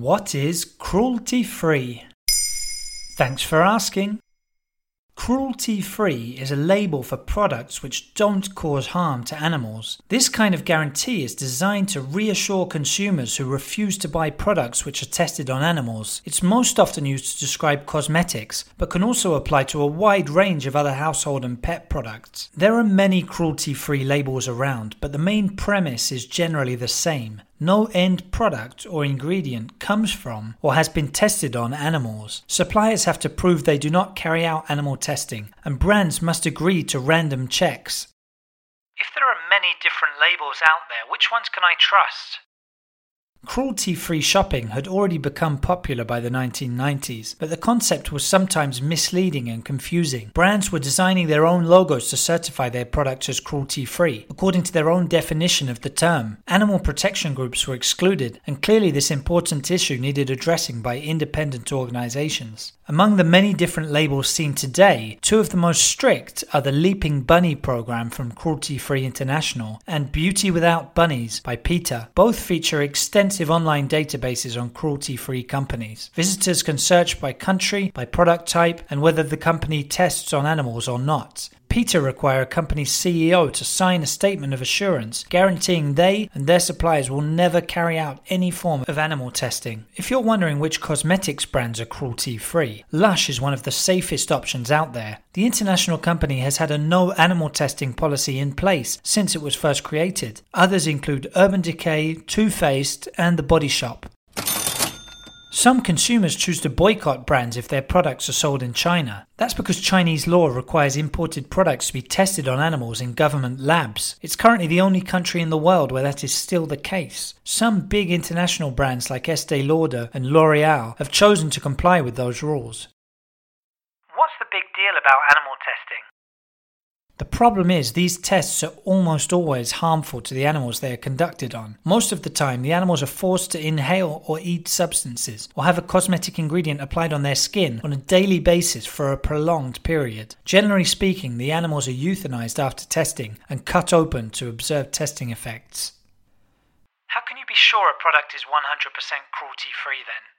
What is cruelty free? Thanks for asking. Cruelty free is a label for products which don't cause harm to animals. This kind of guarantee is designed to reassure consumers who refuse to buy products which are tested on animals. It's most often used to describe cosmetics, but can also apply to a wide range of other household and pet products. There are many cruelty free labels around, but the main premise is generally the same no end product or ingredient comes from or has been tested on animals. Suppliers have to prove they do not carry out animal testing, and brands must agree to random checks. If there are many different labels out there, which ones can I trust? Cruelty free shopping had already become popular by the 1990s, but the concept was sometimes misleading and confusing. Brands were designing their own logos to certify their products as cruelty free, according to their own definition of the term. Animal protection groups were excluded, and clearly this important issue needed addressing by independent organizations. Among the many different labels seen today, two of the most strict are the Leaping Bunny program from Cruelty Free International and Beauty Without Bunnies by PETA. Both feature extensive online databases on cruelty free companies. Visitors can search by country, by product type, and whether the company tests on animals or not. PETA require a company's CEO to sign a statement of assurance guaranteeing they and their suppliers will never carry out any form of animal testing. If you're wondering which cosmetics brands are cruelty free, Lush is one of the safest options out there. The international company has had a no animal testing policy in place since it was first created. Others include Urban Decay, Too Faced, and The Body Shop. Some consumers choose to boycott brands if their products are sold in China. That's because Chinese law requires imported products to be tested on animals in government labs. It's currently the only country in the world where that is still the case. Some big international brands like Estee Lauder and L'Oreal have chosen to comply with those rules. What's the big deal about animal testing? The problem is, these tests are almost always harmful to the animals they are conducted on. Most of the time, the animals are forced to inhale or eat substances, or have a cosmetic ingredient applied on their skin on a daily basis for a prolonged period. Generally speaking, the animals are euthanized after testing and cut open to observe testing effects. How can you be sure a product is 100% cruelty free then?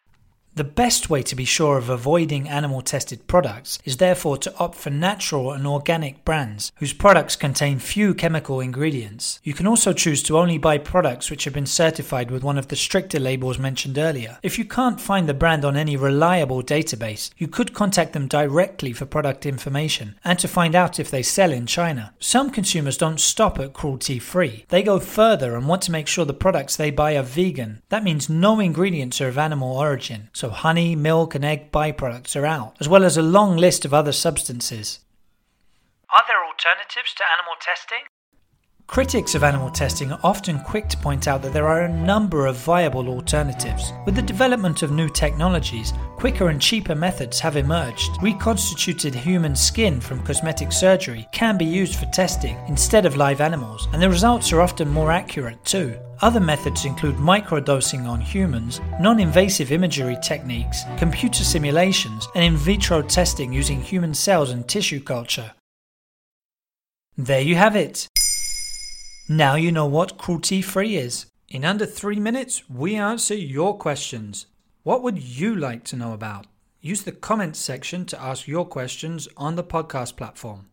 The best way to be sure of avoiding animal tested products is therefore to opt for natural and organic brands whose products contain few chemical ingredients. You can also choose to only buy products which have been certified with one of the stricter labels mentioned earlier. If you can't find the brand on any reliable database, you could contact them directly for product information and to find out if they sell in China. Some consumers don't stop at cruelty free. They go further and want to make sure the products they buy are vegan. That means no ingredients are of animal origin. So honey, milk, and egg byproducts are out, as well as a long list of other substances. Are there alternatives to animal testing? Critics of animal testing are often quick to point out that there are a number of viable alternatives. With the development of new technologies, quicker and cheaper methods have emerged. Reconstituted human skin from cosmetic surgery can be used for testing instead of live animals, and the results are often more accurate too. Other methods include microdosing on humans, non invasive imagery techniques, computer simulations, and in vitro testing using human cells and tissue culture. There you have it. Now you know what cruelty free is. In under three minutes, we answer your questions. What would you like to know about? Use the comments section to ask your questions on the podcast platform.